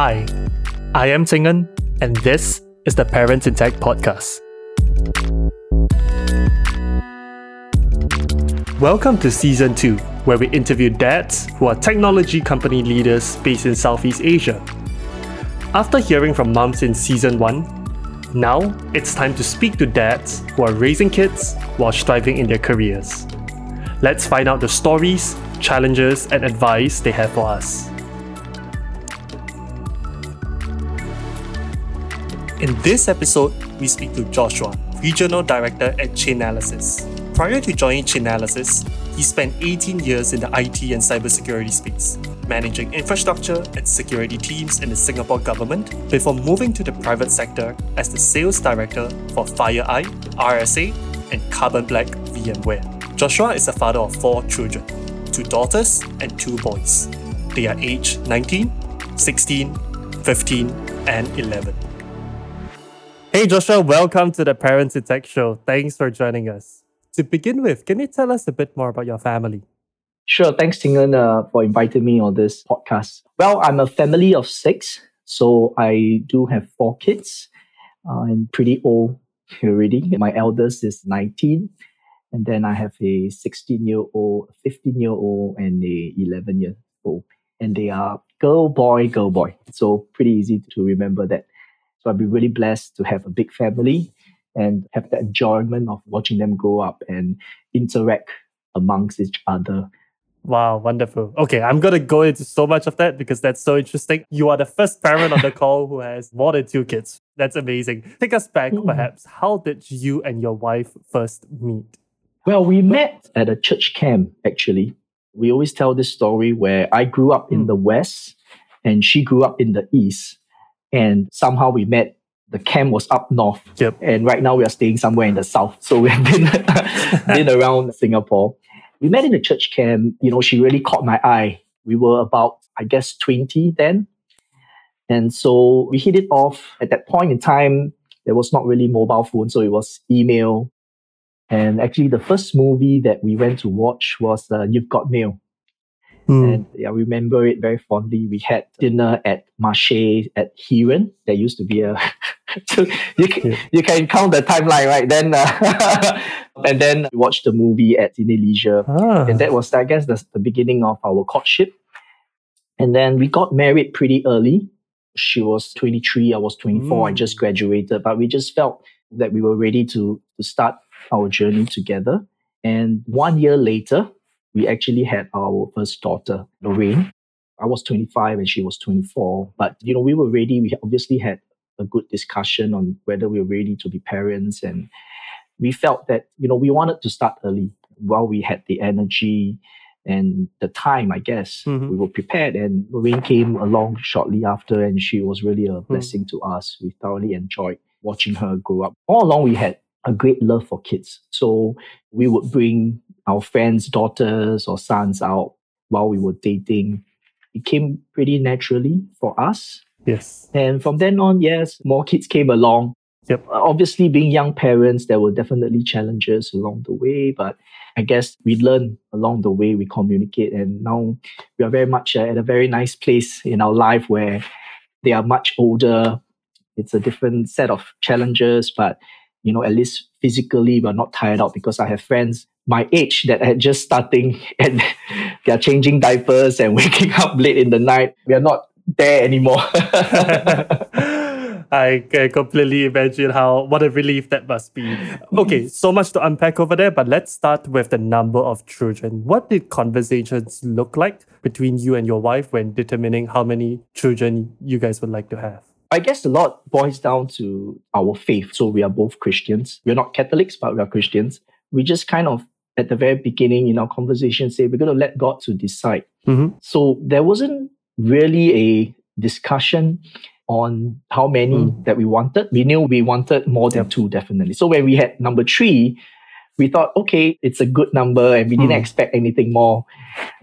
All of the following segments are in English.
Hi, I am Tingan, and this is the Parents in Tech podcast. Welcome to season 2, where we interview dads who are technology company leaders based in Southeast Asia. After hearing from moms in season 1, now it's time to speak to dads who are raising kids while striving in their careers. Let's find out the stories, challenges, and advice they have for us. In this episode, we speak to Joshua, Regional Director at Chainalysis. Prior to joining Chainalysis, he spent 18 years in the IT and cybersecurity space, managing infrastructure and security teams in the Singapore government before moving to the private sector as the sales director for FireEye, RSA, and Carbon Black VMware. Joshua is a father of four children two daughters and two boys. They are aged 19, 16, 15, and 11. Hey Joshua, welcome to the Parents in Tech Show. Thanks for joining us. To begin with, can you tell us a bit more about your family? Sure. Thanks, Tingan, uh, for inviting me on this podcast. Well, I'm a family of six, so I do have four kids. Uh, I'm pretty old already. My eldest is 19, and then I have a 16 year old, 15 year old, and a 11 year old. And they are girl, boy, girl, boy. So pretty easy to remember that. So I've been really blessed to have a big family and have the enjoyment of watching them grow up and interact amongst each other. Wow, wonderful. Okay, I'm going to go into so much of that because that's so interesting. You are the first parent on the call who has more than two kids. That's amazing. Take us back, mm. perhaps. How did you and your wife first meet? Well, we met at a church camp, actually. We always tell this story where I grew up in mm. the West and she grew up in the East and somehow we met. The camp was up north, yep. and right now we are staying somewhere in the south. So we've been been around Singapore. We met in the church camp. You know, she really caught my eye. We were about, I guess, twenty then, and so we hit it off. At that point in time, there was not really mobile phone, so it was email. And actually, the first movie that we went to watch was uh, You've Got Mail. Mm. And yeah, I remember it very fondly. We had dinner at Marche at Heeren. There used to be a so you can, yeah. you can count the timeline, right? Then uh, and then we watched the movie at Cine Leisure. Ah. And that was I guess the, the beginning of our courtship. And then we got married pretty early. She was 23, I was 24. Mm. I just graduated, but we just felt that we were ready to, to start our journey together. And one year later, we actually had our first daughter, Lorraine. I was 25 and she was 24. But, you know, we were ready. We obviously had a good discussion on whether we were ready to be parents. And we felt that, you know, we wanted to start early while we had the energy and the time, I guess. Mm-hmm. We were prepared. And Lorraine came along shortly after, and she was really a mm-hmm. blessing to us. We thoroughly enjoyed watching her grow up. All along, we had a great love for kids. So we would bring our friends' daughters or sons out while we were dating. It came pretty naturally for us. Yes. And from then on, yes, more kids came along. Yep. Uh, obviously, being young parents, there were definitely challenges along the way, but I guess we learn along the way, we communicate, and now we are very much uh, at a very nice place in our life where they are much older. It's a different set of challenges, but you know, at least physically, we're not tired out because I have friends my age that are just starting and they are changing diapers and waking up late in the night. We are not there anymore. I can completely imagine how what a relief that must be. Okay, so much to unpack over there, but let's start with the number of children. What did conversations look like between you and your wife when determining how many children you guys would like to have? I guess a lot boils down to our faith. So we are both Christians. We're not Catholics, but we are Christians. We just kind of at the very beginning in our conversation say we're going to let God to decide. Mm-hmm. So there wasn't really a discussion on how many mm. that we wanted. We knew we wanted more than two, definitely. So when we had number three, we thought, okay, it's a good number and we didn't mm. expect anything more.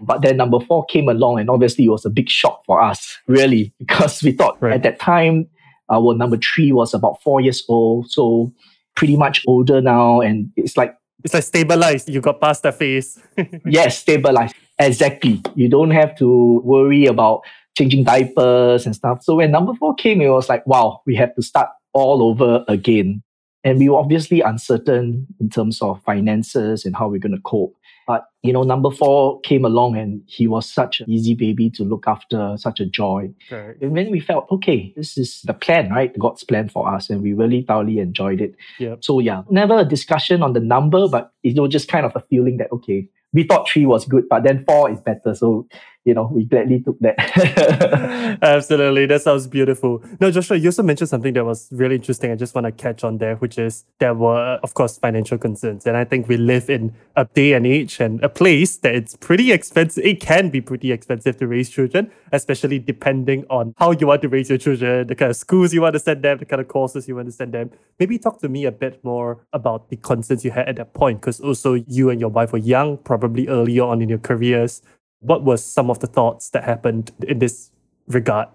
But then number four came along and obviously it was a big shock for us, really, because we thought right. at that time, our number three was about four years old. So pretty much older now. And it's like, it's like stabilized. You got past the phase. yes, stabilized. Exactly. You don't have to worry about changing diapers and stuff. So when number four came, it was like, wow, we have to start all over again. And we were obviously uncertain in terms of finances and how we're going to cope. But, you know, number four came along and he was such an easy baby to look after, such a joy. Right. And then we felt, okay, this is the plan, right? God's plan for us. And we really thoroughly enjoyed it. Yep. So, yeah, never a discussion on the number, but you know, just kind of a feeling that, okay, we thought three was good, but then four is better. So, you know, we gladly took that. Absolutely. That sounds beautiful. No, Joshua, you also mentioned something that was really interesting. I just want to catch on there, which is there were, of course, financial concerns. And I think we live in a day and age and a place that it's pretty expensive. It can be pretty expensive to raise children, especially depending on how you want to raise your children, the kind of schools you want to send them, the kind of courses you want to send them. Maybe talk to me a bit more about the concerns you had at that point, because also you and your wife were young, probably earlier on in your careers. What was some of the thoughts that happened in this regard?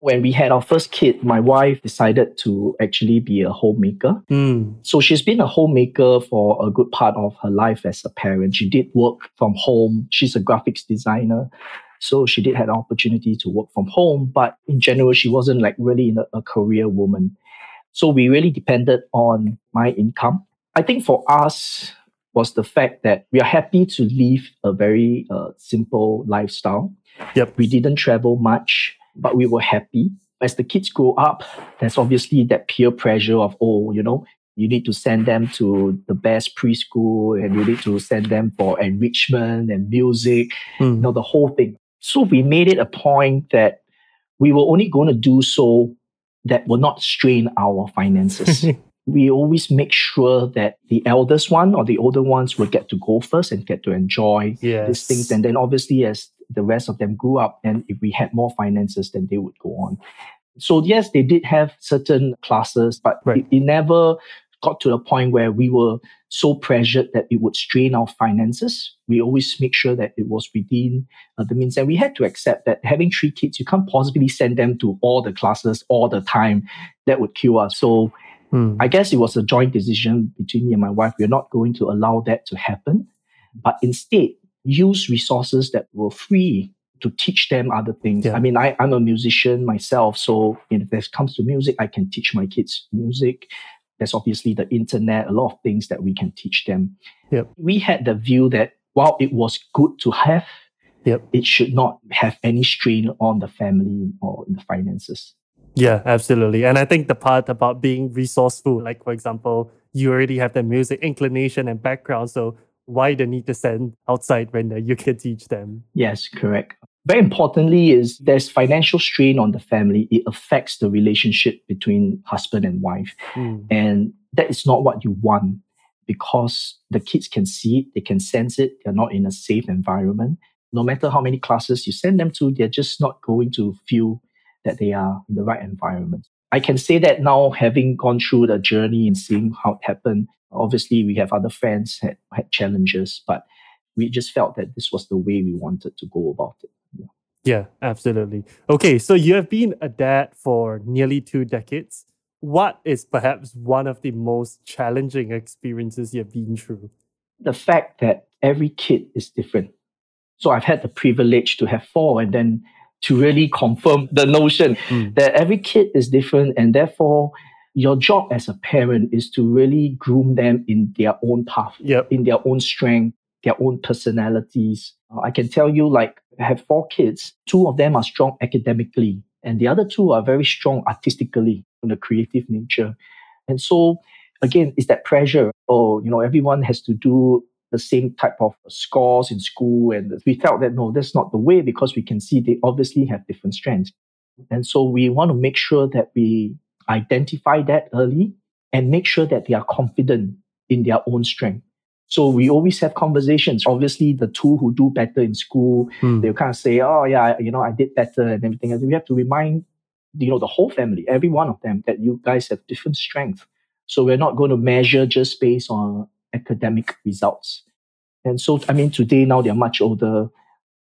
When we had our first kid, my wife decided to actually be a homemaker. Mm. So she's been a homemaker for a good part of her life as a parent. She did work from home. She's a graphics designer. So she did have an opportunity to work from home, but in general, she wasn't like really a, a career woman. So we really depended on my income. I think for us, was the fact that we are happy to live a very uh, simple lifestyle. Yep. We didn't travel much, but we were happy. As the kids grow up, there's obviously that peer pressure of, oh, you know, you need to send them to the best preschool and you need to send them for enrichment and music, mm. you know, the whole thing. So we made it a point that we were only going to do so that will not strain our finances. we always make sure that the eldest one or the older ones will get to go first and get to enjoy yes. these things. And then obviously as the rest of them grew up and if we had more finances, then they would go on. So yes, they did have certain classes, but right. it, it never got to the point where we were so pressured that it would strain our finances. We always make sure that it was within uh, the means. And we had to accept that having three kids, you can't possibly send them to all the classes all the time. That would kill us. So Hmm. I guess it was a joint decision between me and my wife. We're not going to allow that to happen, but instead use resources that were free to teach them other things. Yeah. I mean, I, I'm a musician myself, so if it comes to music, I can teach my kids music. There's obviously the internet, a lot of things that we can teach them. Yep. We had the view that while it was good to have, yep. it should not have any strain on the family or the finances. Yeah, absolutely. And I think the part about being resourceful, like for example, you already have the music inclination and background. So why the need to send outside when you can teach them? Yes, correct. Very importantly is there's financial strain on the family. It affects the relationship between husband and wife. Mm. And that is not what you want because the kids can see it, they can sense it, they're not in a safe environment. No matter how many classes you send them to, they're just not going to feel that they are in the right environment. I can say that now, having gone through the journey and seeing how it happened. Obviously, we have other friends had, had challenges, but we just felt that this was the way we wanted to go about it. Yeah. yeah, absolutely. Okay, so you have been a dad for nearly two decades. What is perhaps one of the most challenging experiences you've been through? The fact that every kid is different. So I've had the privilege to have four, and then to really confirm the notion mm. that every kid is different and therefore your job as a parent is to really groom them in their own path, yep. in their own strength, their own personalities. Uh, I can tell you, like, I have four kids. Two of them are strong academically, and the other two are very strong artistically in the creative nature. And so, again, it's that pressure. Oh, you know, everyone has to do the same type of scores in school. And we felt that no, that's not the way because we can see they obviously have different strengths. And so we want to make sure that we identify that early and make sure that they are confident in their own strength. So we always have conversations. Obviously, the two who do better in school, hmm. they'll kind of say, "Oh yeah, you know, I did better," and everything. And we have to remind, you know, the whole family, every one of them, that you guys have different strengths. So we're not going to measure just based on academic results. And so, I mean, today now they're much older.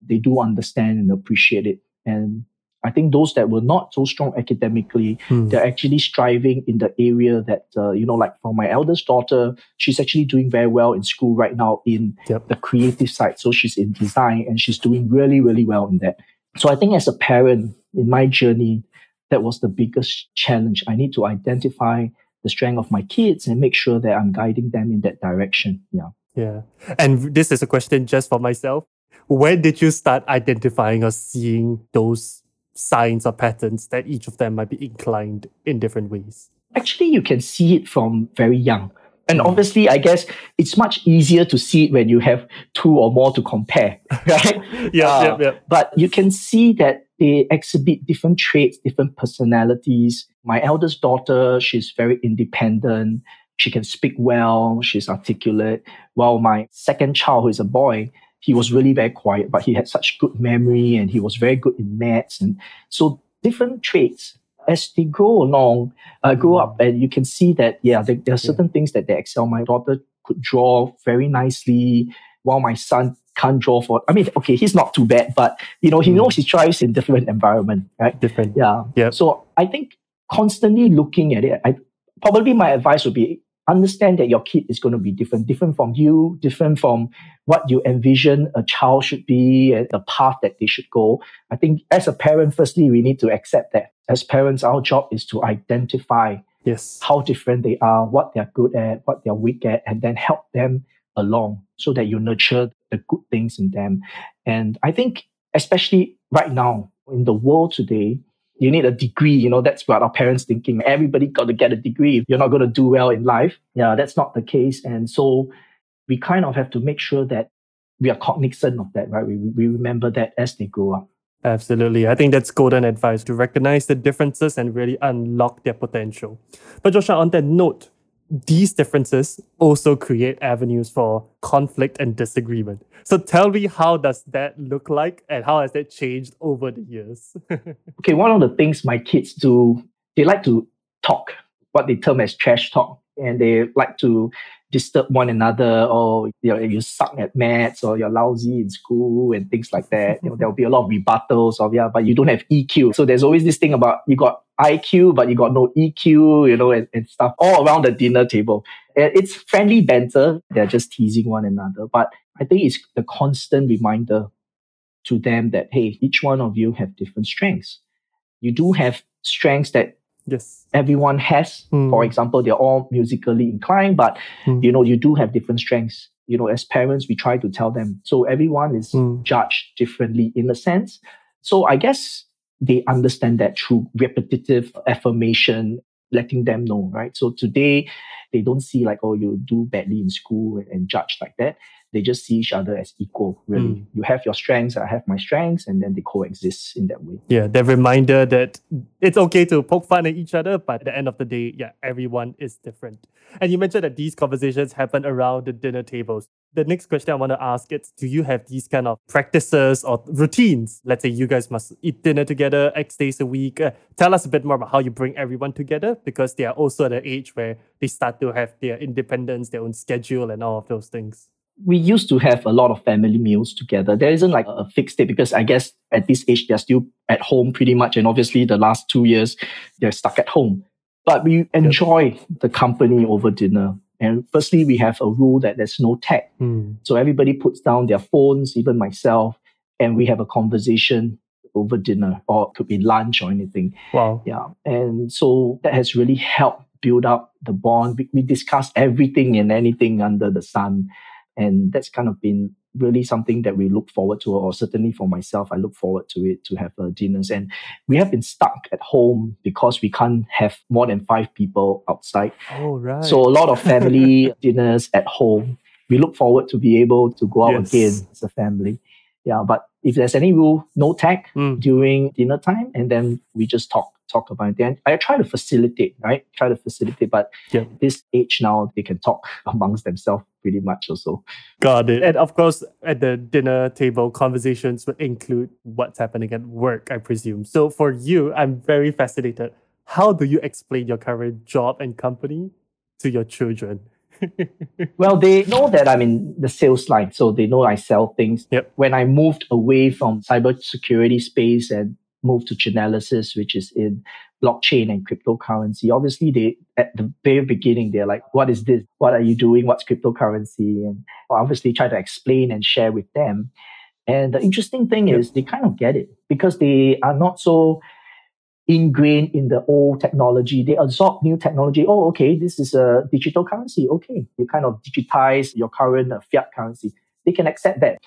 They do understand and appreciate it. And I think those that were not so strong academically, hmm. they're actually striving in the area that, uh, you know, like for my eldest daughter, she's actually doing very well in school right now in yep. the creative side. So she's in design and she's doing really, really well in that. So I think as a parent, in my journey, that was the biggest challenge. I need to identify the strength of my kids and make sure that I'm guiding them in that direction. Yeah. Yeah. And this is a question just for myself. When did you start identifying or seeing those signs or patterns that each of them might be inclined in different ways? Actually, you can see it from very young. And obviously, I guess it's much easier to see it when you have two or more to compare, right? yeah, uh, yeah, yeah. But you can see that they exhibit different traits, different personalities. My eldest daughter, she's very independent. She can speak well. She's articulate. While my second child, who is a boy, he was really very quiet, but he had such good memory and he was very good in maths. And so different traits as they grow along, uh, grow up, and you can see that, yeah, there, there are certain yeah. things that they excel. My daughter could draw very nicely, while my son can't draw for, I mean, okay, he's not too bad, but, you know, he mm. knows he thrives in different environment, right? Different. Yeah. Yeah. So I think constantly looking at it, I probably my advice would be understand that your kid is going to be different, different from you, different from what you envision a child should be and the path that they should go. I think as a parent, firstly, we need to accept that. As parents, our job is to identify yes. how different they are, what they're good at, what they're weak at, and then help them along so that you nurture the good things in them. And I think, especially right now in the world today, you need a degree. You know, that's what our parents thinking. Everybody got to get a degree. You're not going to do well in life. Yeah, that's not the case. And so we kind of have to make sure that we are cognizant of that, right? We, we remember that as they grow up. Absolutely. I think that's golden advice to recognize the differences and really unlock their potential. But Joshua, on that note, these differences also create avenues for conflict and disagreement. So tell me how does that look like and how has that changed over the years? okay, one of the things my kids do, they like to talk, what they term as trash talk. And they like to disturb one another or you, know, you suck at maths or you're lousy in school and things like that. You know, there'll be a lot of rebuttals of yeah, but you don't have EQ. So there's always this thing about you got IQ, but you got no EQ, you know, and, and stuff all around the dinner table. It's friendly banter. They're just teasing one another. But I think it's the constant reminder to them that, hey, each one of you have different strengths. You do have strengths that yes everyone has mm. for example they're all musically inclined but mm. you know you do have different strengths you know as parents we try to tell them so everyone is mm. judged differently in a sense so i guess they understand that through repetitive affirmation letting them know right? So today they don't see like oh you do badly in school and, and judge like that they just see each other as equal really mm. you have your strengths i have my strengths and then they coexist in that way yeah the reminder that it's okay to poke fun at each other but at the end of the day yeah everyone is different and you mentioned that these conversations happen around the dinner tables the next question I want to ask is Do you have these kind of practices or routines? Let's say you guys must eat dinner together X days a week. Uh, tell us a bit more about how you bring everyone together because they are also at an age where they start to have their independence, their own schedule, and all of those things we used to have a lot of family meals together. There isn't like a fixed date because I guess at this age they're still at home pretty much, and obviously the last two years they're stuck at home. But we enjoy the company over dinner. And firstly, we have a rule that there's no tech. Mm. So everybody puts down their phones, even myself, and we have a conversation over dinner or it could be lunch or anything. Wow. Yeah. And so that has really helped build up the bond. We, we discuss everything and anything under the sun. And that's kind of been really something that we look forward to, or certainly for myself, I look forward to it to have uh, dinners. And we have been stuck at home because we can't have more than five people outside. Oh, right. So a lot of family dinners at home. We look forward to be able to go out yes. again as a family. Yeah, but if there's any rule, no tech mm. during dinner time, and then we just talk talk about it. Then I try to facilitate, right? Try to facilitate, but yeah. this age now they can talk amongst themselves pretty much also. Got it. And of course, at the dinner table, conversations would include what's happening at work, I presume. So for you, I'm very fascinated. How do you explain your current job and company to your children? well, they know that I'm in the sales line, so they know I sell things. Yep. When I moved away from cybersecurity space and moved to Chainalysis, which is in blockchain and cryptocurrency. Obviously, they at the very beginning they're like, "What is this? What are you doing? What's cryptocurrency?" And obviously try to explain and share with them. And the interesting thing yep. is they kind of get it because they are not so ingrained in the old technology. They absorb new technology. Oh, okay, this is a digital currency. Okay, you kind of digitize your current uh, fiat currency. They can accept that.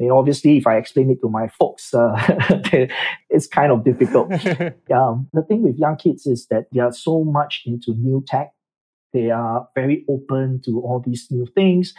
You know, obviously, if I explain it to my folks, uh, it's kind of difficult. um, the thing with young kids is that they are so much into new tech. They are very open to all these new things.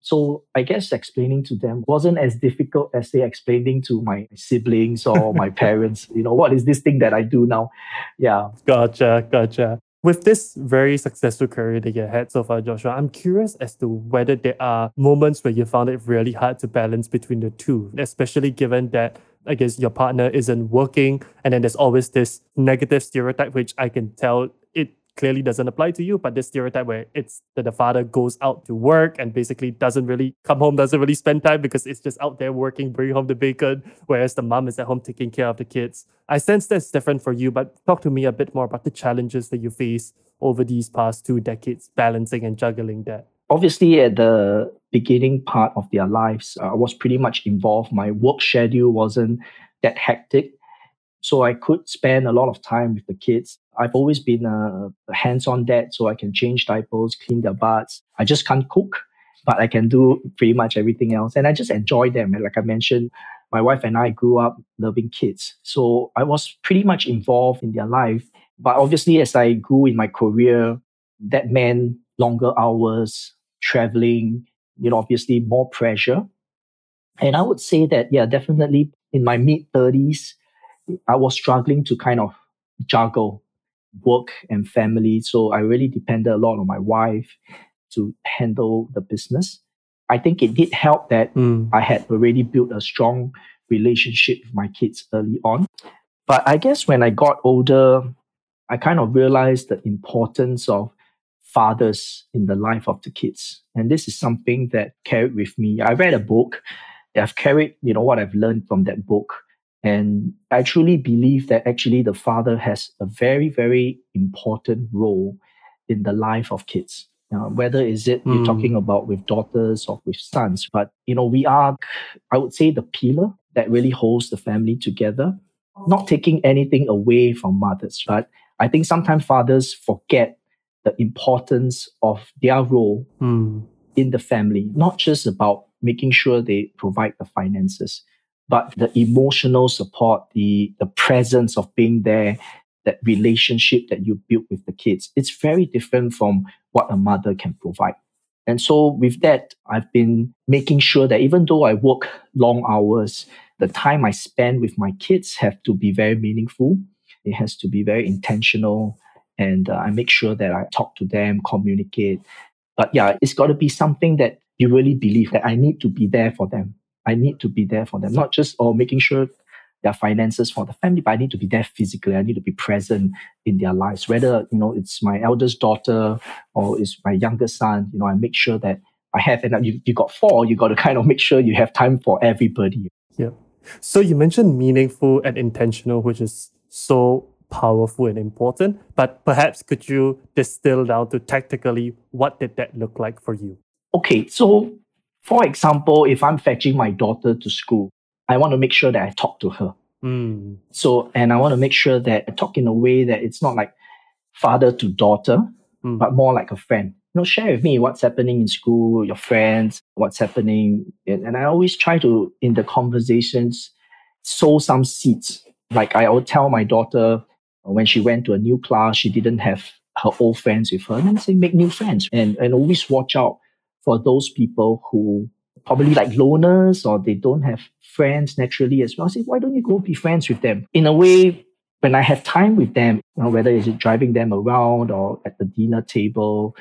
So I guess explaining to them wasn't as difficult as they explaining to my siblings or my parents, you know, what is this thing that I do now? Yeah. Gotcha, gotcha. With this very successful career that you had so far, Joshua, I'm curious as to whether there are moments where you found it really hard to balance between the two, especially given that I guess your partner isn't working, and then there's always this negative stereotype, which I can tell clearly doesn't apply to you, but this stereotype where it's that the father goes out to work and basically doesn't really come home, doesn't really spend time because it's just out there working, bringing home the bacon, whereas the mom is at home taking care of the kids. I sense that's different for you, but talk to me a bit more about the challenges that you face over these past two decades, balancing and juggling that. Obviously, at the beginning part of their lives, uh, I was pretty much involved. My work schedule wasn't that hectic so I could spend a lot of time with the kids. I've always been a, hands-on dad, so I can change diapers, clean their butts. I just can't cook, but I can do pretty much everything else. And I just enjoy them. And like I mentioned, my wife and I grew up loving kids. So I was pretty much involved in their life. But obviously, as I grew in my career, that meant longer hours, traveling, you know, obviously more pressure. And I would say that, yeah, definitely in my mid 30s, I was struggling to kind of juggle work and family. So I really depended a lot on my wife to handle the business. I think it did help that mm. I had already built a strong relationship with my kids early on. But I guess when I got older, I kind of realized the importance of fathers in the life of the kids. And this is something that carried with me. I read a book. I've carried, you know, what I've learned from that book and I truly believe that actually the father has a very, very important role in the life of kids. Uh, whether is it mm. you're talking about with daughters or with sons, but you know we are, I would say, the pillar that really holds the family together. Not taking anything away from mothers, but I think sometimes fathers forget the importance of their role mm. in the family. Not just about making sure they provide the finances, but the emotional support, the, the presence of being there, that relationship that you build with the kids, it's very different from what a mother can provide. And so with that, I've been making sure that even though I work long hours, the time I spend with my kids have to be very meaningful. It has to be very intentional. And uh, I make sure that I talk to them, communicate. But yeah, it's got to be something that you really believe that I need to be there for them. I need to be there for them, not just or making sure their finances for the family, but I need to be there physically. I need to be present in their lives. Whether you know it's my eldest daughter or it's my youngest son, you know, I make sure that I have. And you you got four, you got to kind of make sure you have time for everybody. Yeah. So you mentioned meaningful and intentional, which is so powerful and important. But perhaps could you distill down to tactically what did that look like for you? Okay, so for example, if I'm fetching my daughter to school, I want to make sure that I talk to her. Mm. So, and I want to make sure that I talk in a way that it's not like father to daughter, mm. but more like a friend. You know, share with me what's happening in school, your friends, what's happening. And I always try to, in the conversations, sow some seeds. Like I would tell my daughter when she went to a new class, she didn't have her old friends with her. And then say, make new friends and, and always watch out for those people who probably like loners or they don't have friends naturally as well. I say, why don't you go be friends with them? In a way, when I have time with them, you know, whether it's driving them around or at the dinner table,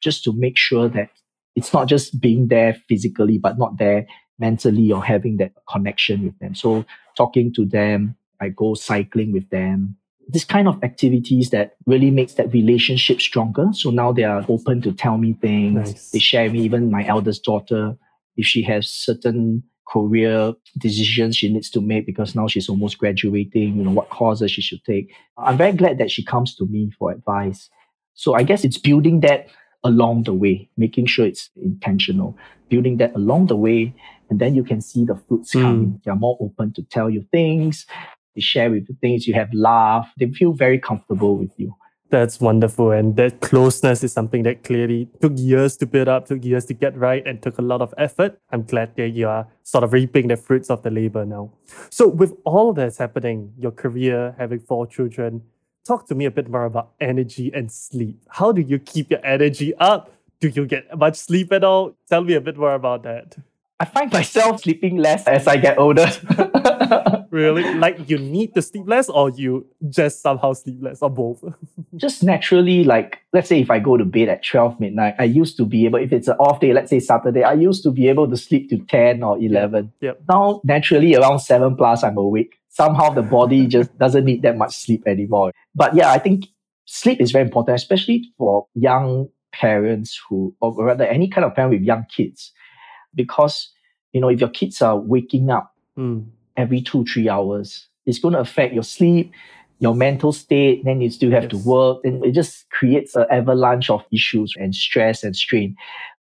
just to make sure that it's not just being there physically, but not there mentally or having that connection with them. So talking to them, I go cycling with them, this kind of activities that really makes that relationship stronger. So now they are open to tell me things. Nice. They share me, even my eldest daughter, if she has certain career decisions she needs to make because now she's almost graduating, you know, what courses she should take. I'm very glad that she comes to me for advice. So I guess it's building that along the way, making sure it's intentional, building that along the way, and then you can see the fruits Mm. coming. They're more open to tell you things. They share with you things. You have laugh. They feel very comfortable with you. That's wonderful. And that closeness is something that clearly took years to build up, took years to get right, and took a lot of effort. I'm glad that you are sort of reaping the fruits of the labor now. So, with all that's happening, your career, having four children, talk to me a bit more about energy and sleep. How do you keep your energy up? Do you get much sleep at all? Tell me a bit more about that. I find myself sleeping less as I get older. Really? like you need to sleep less, or you just somehow sleep less, or both? just naturally, like, let's say if I go to bed at 12 midnight, I used to be able, if it's an off day, let's say Saturday, I used to be able to sleep to 10 or 11. Yep. Now, naturally, around 7 plus, I'm awake. Somehow the body just doesn't need that much sleep anymore. But yeah, I think sleep is very important, especially for young parents who, or rather any kind of parent with young kids. Because, you know, if your kids are waking up Mm, every two, three hours. It's going to affect your sleep, your mental state, then you still have to work, and it just creates an avalanche of issues and stress and strain.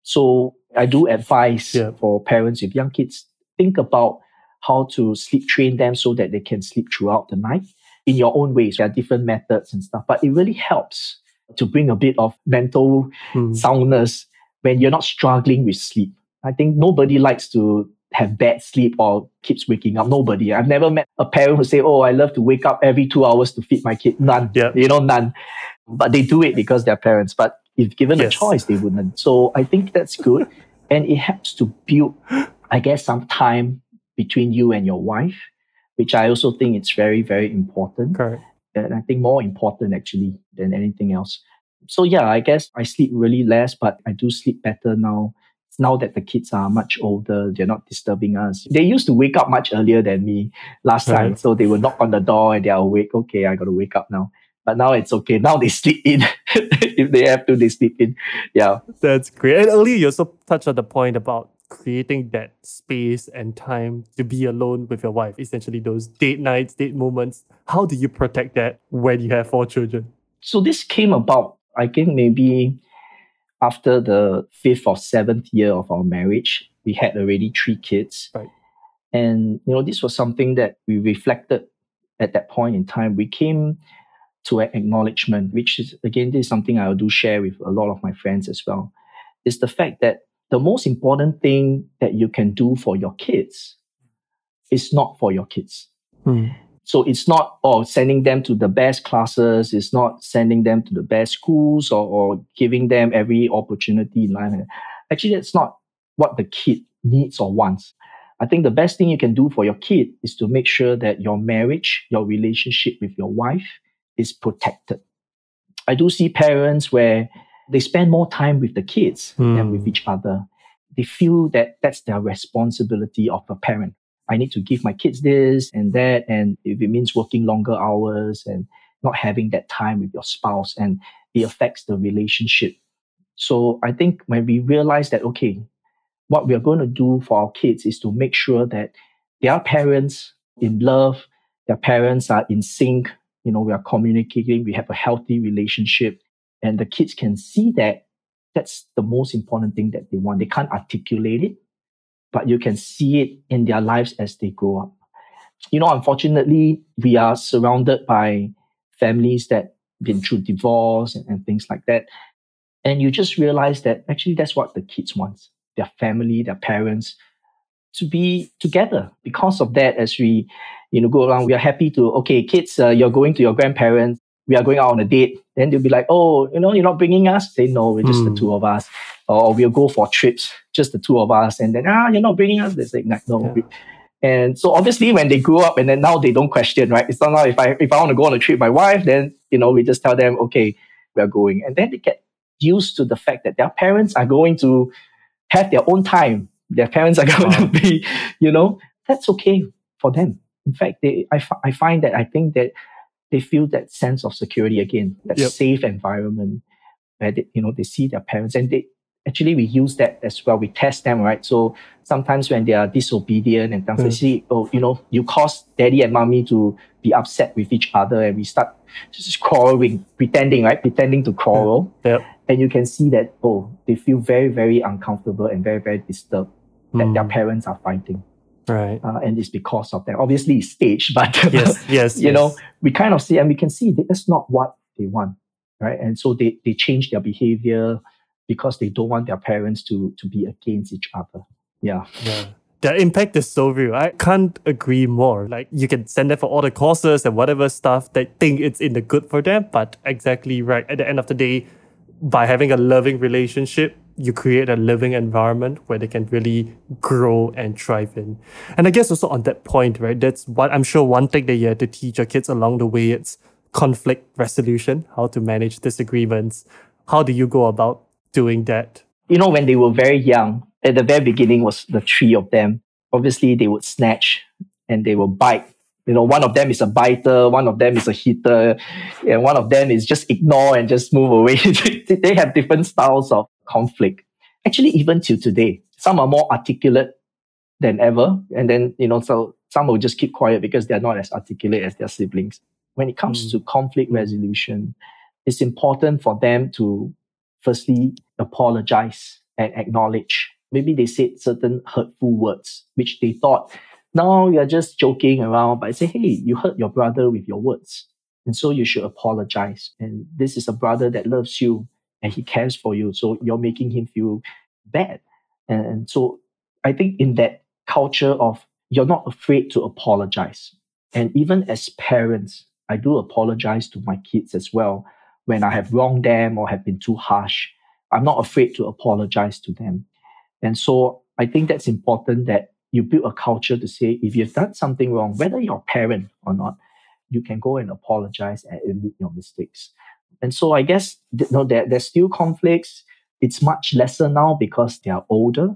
So I do advise Yeah. for parents with young kids, think about how to sleep train them so that they can sleep throughout the night in your own ways. There are different methods and stuff, but it really helps to bring a bit of mental mm. soundness when you're not struggling with sleep. I think nobody likes to have bad sleep or keeps waking up. Nobody. I've never met a parent who say, "Oh, I love to wake up every two hours to feed my kid." None. Yeah. You know, none. But they do it because they're parents. But if given a choice, they wouldn't. So I think that's good, and it helps to build, I guess, some time between you and your wife, which I also think it's very, very important Correct. and I think more important actually than anything else. So yeah, I guess I sleep really less, but I do sleep better now. Now that the kids are much older, they're not disturbing us. They used to wake up much earlier than me last time, Right. so they will knock on the door and they're awake. Okay, I got to wake up now. But now it's okay. Now they sleep in. if they have to, they sleep in. Yeah. That's great. And earlier, you also touched on the point about creating that space and time to be alone with your wife, essentially those date nights, date moments. How do you protect that when you have four children? So this came about, I think maybe after the fifth or seventh year of our marriage. We had already three kids. Right. And you know, this was something that we reflected at that point in time. We came to an acknowledgement, which is again, this is something I do share with a lot of my friends as well. Is the fact that the most important thing that you can do for your kids is not for your kids. Hmm. So it's not oh sending them to the best classes, it's not sending them to the best schools or, or giving them every opportunity in life. Actually, that's not what the kid needs or wants. I think the best thing you can do for your kid is to make sure that your marriage, your relationship with your wife is protected. I do see parents where they spend more time with the kids than Hmm. with each other. They feel that that's their responsibility of a parent. I need to give my kids this and that. And if it means working longer hours and not having that time with your spouse, and it affects the relationship. So I think when we realize that, okay, what we are going to do for our kids is to make sure that their parents in love, their parents are in sync, you know, we are communicating, we have a healthy relationship, and the kids can see that that's the most important thing that they want. They can't articulate it, but you can see it in their lives as they grow up. You know, unfortunately, we are surrounded by families that been through divorce and, and things like that. And you just realize that actually that's what the kids want. Their family, their parents to be together. Because of that, as we, you know, go around, we are happy to, okay, kids, uh, you're going to your grandparents. We are going out on a date. Then they'll be like, oh, you know, you're not bringing us. Say, no, we're just Hmm. the two of us. Or we'll go for trips, just the two of us. And then, ah, you're not bringing us. They say, no. Yeah. And so obviously when they grew up and then now they don't question, right? It's not now if I if I want to go on a trip with my wife, then you know, we just tell them, okay, we are going. And then they get used to the fact that their parents are going to have their own time. Their parents are going to be, you know, that's okay for them. In fact, they I, I find that I think that they feel that sense of security again, that Yep. safe environment where they, you know they see their parents and they actually we use that as well. We test them, right? So sometimes when they are disobedient and things, mm. see, oh, you know, you cause daddy and mommy to be upset with each other and we start just quarreling, pretending, right? Pretending to quarrel. Yep. And you can see that, oh, they feel very, very uncomfortable and very, very disturbed mm. that their hmm. parents are fighting. Right. Uh, and it's because of that. Obviously, it's staged, but yes, yes, you yes. know, we kind of see and we can see that that's not what they want, right? And so they, they change their behavior because they don't want their parents to to be against each other. Yeah. Yeah. The impact is so real. I can't agree more. Like you can send them for all the courses and whatever stuff they think it's in the good for them, but exactly right. At the end of the day, by having a loving relationship, you create a living environment where they can really grow and thrive in. And I guess also on that point, right, that's what I'm sure one thing that you have to teach your kids along the way, it's conflict resolution, how to manage disagreements. How do you go about doing that? You know, when they were very young, at the very beginning was the three of them. Obviously, they would snatch and they will bite. You know, one of them is a biter, one of them is a hitter, and one of them is just ignore and just move away. they have different styles of conflict. Actually, even till today, some are more articulate than ever. And then, you know, so some will just keep quiet because they're not as articulate as their siblings. When it comes mm. to conflict resolution, it's important for them to firstly apologize and acknowledge. Maybe they said certain hurtful words, which they thought, now you're just joking around, but I say, hey, you hurt your brother with your words. And so you should apologize. And this is a brother that loves you and he cares for you. So you're making him feel bad. And, and so I think in that culture of you're not afraid to apologize. And even as parents, I do apologize to my kids as well when I have wronged them or have been too harsh. I'm not afraid to apologize to them. And so I think that's important that you build a culture to say if you've done something wrong, whether you're a parent or not, you can go and apologize and admit your mistakes. And so I guess you know, there, there's still conflicts. It's much lesser now because they are older.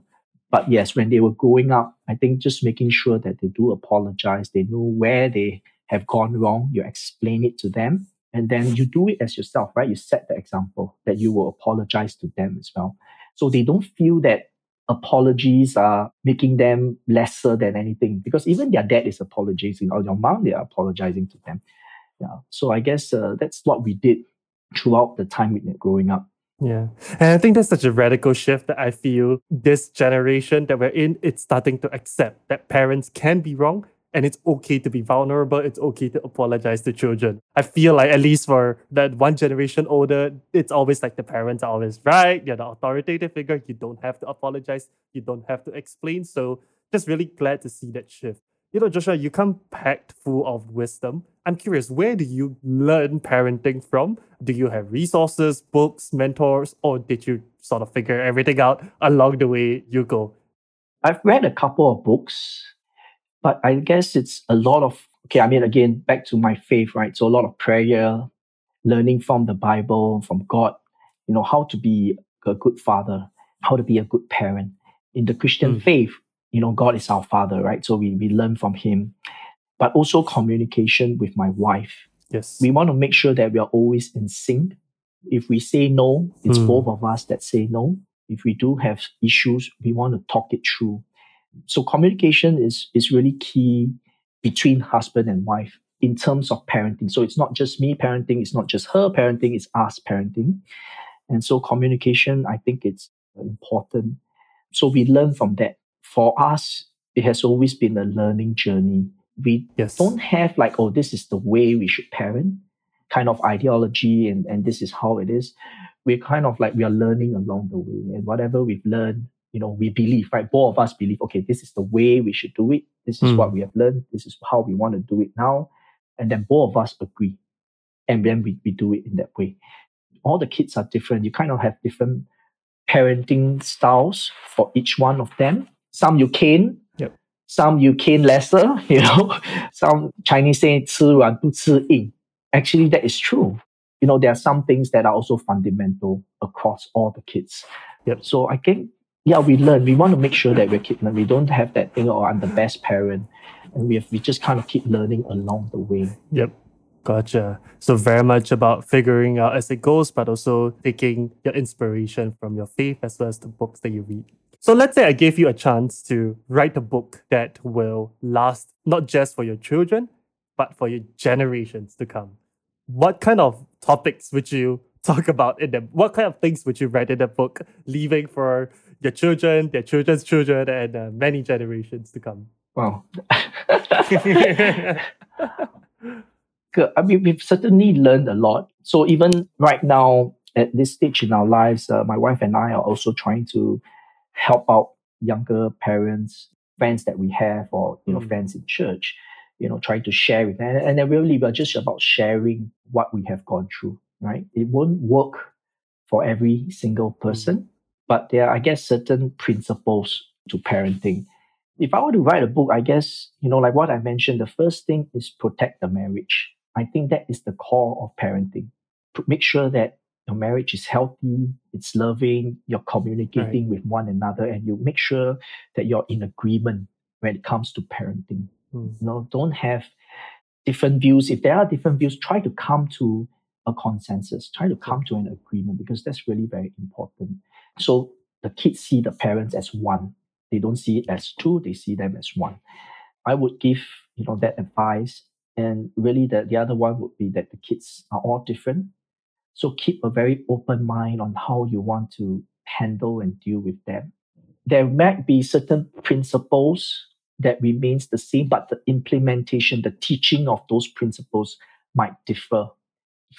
But yes, when they were growing up, I think just making sure that they do apologize, they know where they have gone wrong, you explain it to them, and then you do it as yourself, right? You set the example that you will apologize to them as well. So they don't feel that apologies are making them lesser than anything because even their dad is apologizing or your mom, they are apologizing to them. Yeah. So I guess uh, that's what we did throughout the time growing up. Yeah. And I think that's such a radical shift that I feel this generation that we're in, it's starting to accept that parents can be wrong and it's okay to be vulnerable. It's okay to apologize to children. I feel like at least for that one generation older, it's always like the parents are always right. You're the authoritative figure. You don't have to apologize. You don't have to explain. So just really glad to see that shift. You know, Joshua, you come packed full of wisdom. I'm curious, where do you learn parenting from? Do you have resources, books, mentors, or did you sort of figure everything out along the way you go? I've read a couple of books but I guess it's a lot of, okay, I mean, again, back to my faith, right? So a lot of prayer, learning from the Bible, from God, you know, how to be a good father, how to be a good parent. In the Christian mm. faith, you know, God is our father, right? So we, we learn from him, but also communication with my wife. Yes. We want to make sure that we are always in sync. If we say no, it's mm. both of us that say no. If we do have issues, we want to talk it through so communication is is really key between husband and wife in terms of parenting. So it's not just me parenting, it's not just her parenting, it's us parenting. And so communication, I think it's important. So we learn from that. For us, it has always been a learning journey. We yes. don't have like, oh, this is the way we should parent kind of ideology and, and this is how it is. We're kind of like we are learning along the way. And whatever we've learned, you know, we believe, right? Both of us believe, okay, this is the way we should do it. This is mm. what we have learned. This is how we want to do it now. And then both of us agree. And then we, we do it in that way. All the kids are different. You kind of have different parenting styles for each one of them. Some you cane, yep. some you cane lesser, you know. some Chinese say 吃软不吃硬. Actually, that is true. You know, there are some things that are also fundamental across all the kids. Yep. So I think yeah, we learn. We want to make sure that we're keep We don't have that thing, oh, I'm the best parent. And we have we just kind of keep learning along the way. Yep. Gotcha. So very much about figuring out as it goes, but also taking your inspiration from your faith as well as the books that you read. So let's say I gave you a chance to write a book that will last not just for your children, but for your generations to come. What kind of topics would you talk about in them? What kind of things would you write in the book, leaving for your children, their children's children, and uh, many generations to come? Wow. I mean, we've certainly learned a lot. So even right now, at this stage in our lives, uh, my wife and I are also trying to help out younger parents, friends that we have, or you know, mm. friends in church. You know, trying to share with them, and then really we're just about sharing what we have gone through. Right? It won't work for every single mm. person. But there are, I guess, certain principles to parenting. If I were to write a book, I guess you know, like what I mentioned, the first thing is protect the marriage I think that is the core of parenting. Make sure that your marriage is healthy, it's loving, you're communicating right. with one another, and you make sure that you're in agreement when it comes to parenting. Mm. You know, don't have different views. If there are different views, try to come to a consensus, try to come to an agreement because that's really very important. So the kids see the parents as one. They don't see it as two, they see them as one. I would give, you know, that advice and really, the, the other one would be that the kids are all different. So keep a very open mind on how you want to handle and deal with them. There might be certain principles that remains the same, but the implementation, the teaching of those principles might differ.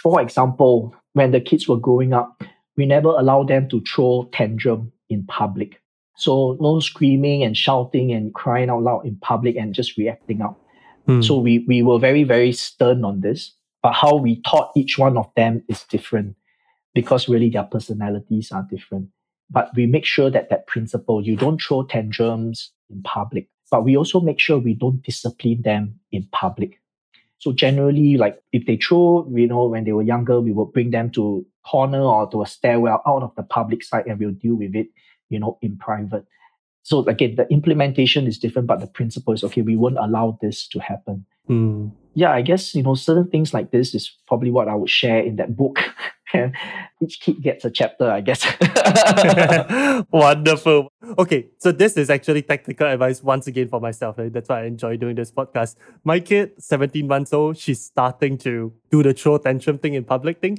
For example, when the kids were growing up, we never allow them to throw tantrum in public. So no screaming and shouting and crying out loud in public and just reacting out. Mm. So we, we were very, very stern on this. But how we taught each one of them is different because really their personalities are different. But we make sure that that principle, you don't throw tantrums in public, but we also make sure we don't discipline them in public. So generally, like if they throw, you know, when they were younger, we would bring them to corner or to a stairwell out of the public side and we'll deal with it, you know, in private. So again, the implementation is different, but the principle is okay. We won't allow this to happen. Mm. Yeah, I guess you know certain things like this is probably what I would share in that book. and each kid gets a chapter, I guess. Wonderful. Okay, so this is actually tactical advice once again for myself. Right? That's why I enjoy doing this podcast. My kid, 17 months old, she's starting to do the throw tantrum thing in public thing.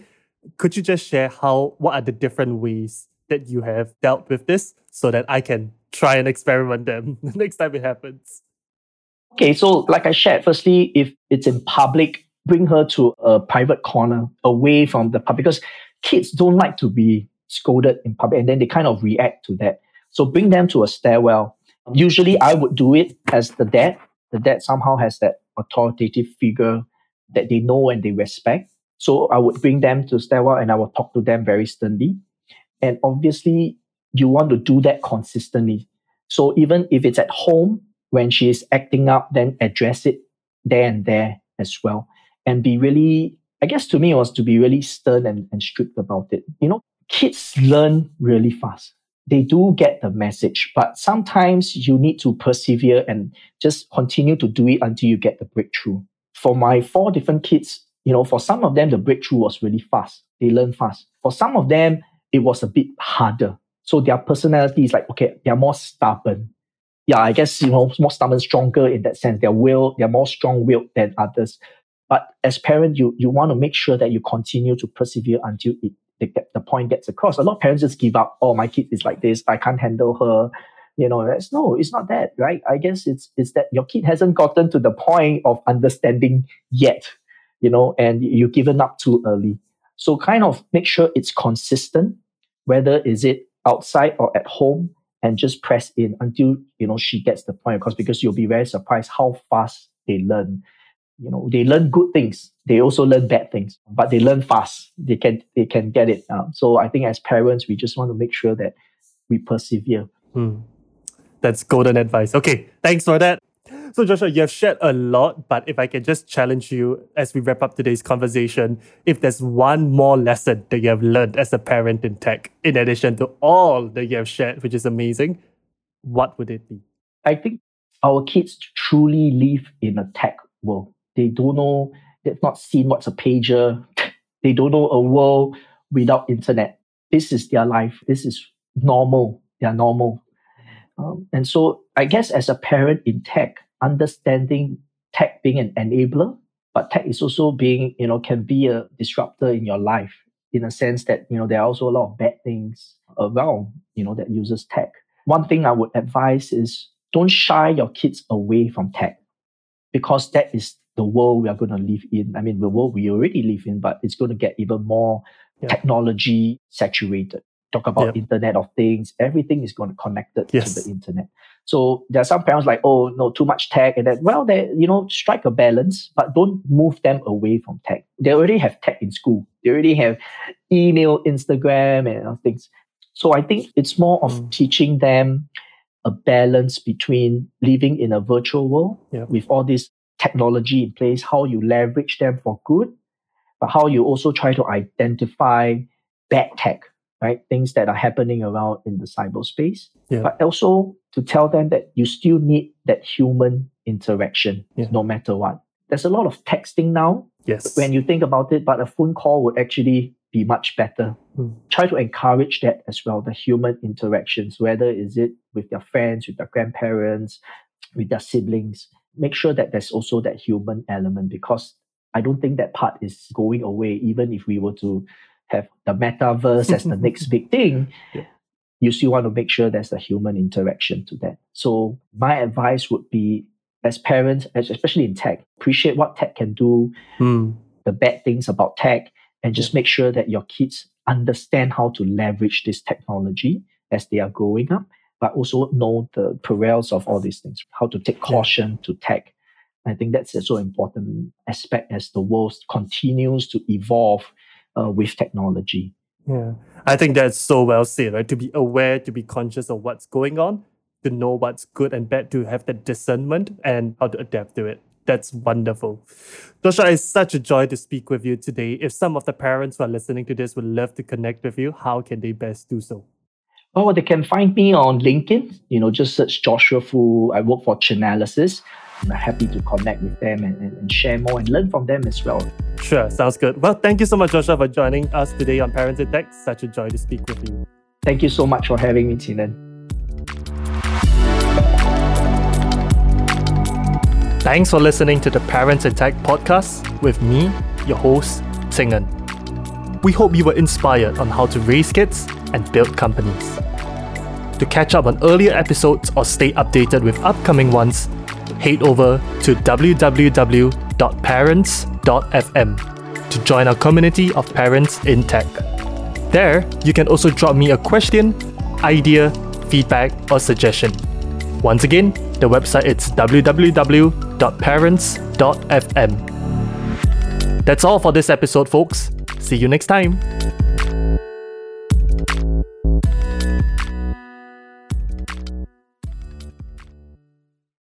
Could you just share how what are the different ways that you have dealt with this so that I can try and experiment them the next time it happens. Okay, so like I shared, firstly, if it's in public, bring her to a private corner away from the public because kids don't like to be scolded in public and then they kind of react to that. So bring them to a stairwell. Usually I would do it as the dad. The dad somehow has that authoritative figure that they know and they respect. So I would bring them to stairwell and I would talk to them very sternly. And obviously, you want to do that consistently. So even if it's at home, when she is acting up, then address it there and there as well. And be really, I guess to me, it was to be really stern and, and strict about it. You know, kids learn really fast. They do get the message, but sometimes you need to persevere and just continue to do it until you get the breakthrough. For my four different kids, you know, for some of them, the breakthrough was really fast. They learn fast. For some of them, it was a bit harder. So their personality is like, okay, they're more stubborn. Yeah, I guess, you know, more stubborn, stronger in that sense. Their will, they're more strong willed than others. But as parents, you, you want to make sure that you continue to persevere until it, the, the point gets across. A lot of parents just give up. Oh, my kid is like this. I can't handle her. You know, that's no, it's not that, right? I guess it's it's that your kid hasn't gotten to the point of understanding yet, you know, and you've given up too early. So kind of make sure it's consistent, whether is it outside or at home, and just press in until you know she gets the point across because you'll be very surprised how fast they learn. You know, they learn good things. They also learn bad things, but they learn fast. They can they can get it. Um, so I think as parents, we just want to make sure that we persevere. Hmm. That's golden advice. Okay, thanks for that. So, Joshua, you have shared a lot, but if I can just challenge you as we wrap up today's conversation, if there's one more lesson that you have learned as a parent in tech, in addition to all that you have shared, which is amazing, what would it be? I think our kids truly live in a tech world. They don't know They've not seen what's a pager. they don't know a world without internet. This is their life. This is normal. They are normal. Um, and so I guess as a parent in tech, understanding tech being an enabler, but tech is also being, you know, can be a disruptor in your life in a sense that, you know, there are also a lot of bad things around, you know, that uses tech. One thing I would advise is don't shy your kids away from tech because that is the world we are going to live in. I mean, the world we already live in, but it's going to get even more yeah. technology saturated. Talk about yep. Internet of Things. Everything is going to connected yes. to the internet. So there are some parents like, oh no, too much tech, and that. Well, they you know strike a balance, but don't move them away from tech. They already have tech in school. They already have email, Instagram, and things. So I think it's more of mm. teaching them a balance between living in a virtual world with all this technology in place, how you leverage them for good, but how you also try to identify bad tech, right? Things that are happening around in the cyberspace. Yeah. But also to tell them that you still need that human interaction yeah. no matter what. There's a lot of texting now. Yes. When you think about it, but a phone call would actually be much better. Mm. Try to encourage that as well, the human interactions, whether is it with their friends, with their grandparents, with their siblings. Make sure that there's also that human element because I don't think that part is going away, even if we were to have the metaverse as the next big thing. Yeah. You still want to make sure there's a human interaction to that. So my advice would be as parents, especially in tech, appreciate what tech can do, mm. the bad things about tech, and just make sure that your kids understand how to leverage this technology as they are growing up, but also know the perils of all these things, how to take caution to tech. I think that's also an important aspect as the world continues to evolve uh, with technology. Yeah, I think that's so well said, right? To be aware, to be conscious of what's going on, to know what's good and bad, to have that discernment and how to adapt to it. That's wonderful. Joshua, it's such a joy to speak with you today. If some of the parents who are listening to this would love to connect with you, how can they best do so? Oh, they can find me on LinkedIn. You know, just search Joshua Foo. I work for Chainalysis. I'm happy to connect with them and, and, and, share more and learn from them as well. Sure, sounds good. Well, thank you so much, Joshua, for joining us today on Parents in Tech. Such a joy to speak with you. Thank you so much for having me, Tinan. Thanks for listening to the Parents in Tech podcast with me, your host, Tingan. We hope you were inspired on how to raise kids and build companies. To catch up on earlier episodes or stay updated with upcoming ones, head over to www.parents.fm to join our community of parents in tech. There, you can also drop me a question, idea, feedback, or suggestion. Once again, the website is www.parents.fm. That's all for this episode, folks. See you next time.